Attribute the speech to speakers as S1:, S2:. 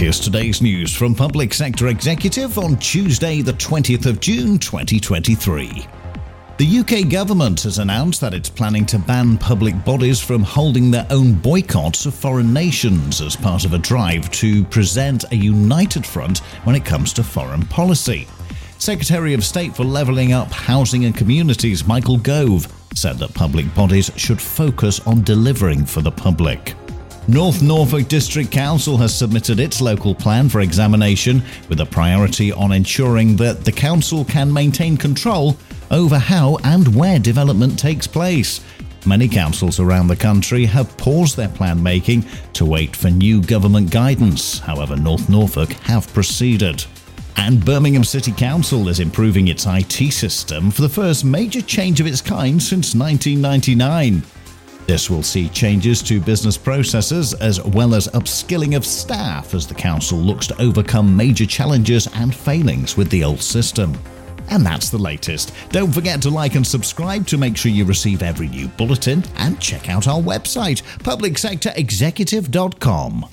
S1: here's today's news from Public Sector Executive on Tuesday, the 20th of June 2023. The UK government has announced that it's planning to ban public bodies from holding their own boycotts of foreign nations as part of a drive to present a united front when it comes to foreign policy. Secretary of State for Levelling Up Housing and Communities Michael Gove said that public bodies should focus on delivering for the public. North Norfolk District Council has submitted its local plan for examination with a priority on ensuring that the council can maintain control over how and where development takes place. Many councils around the country have paused their plan making to wait for new government guidance. However, North Norfolk have proceeded. And Birmingham City Council is improving its IT system for the first major change of its kind since 1999. This will see changes to business processes as well as upskilling of staff as the Council looks to overcome major challenges and failings with the old system. And that's the latest. Don't forget to like and subscribe to make sure you receive every new bulletin and check out our website, publicsectorexecutive.com.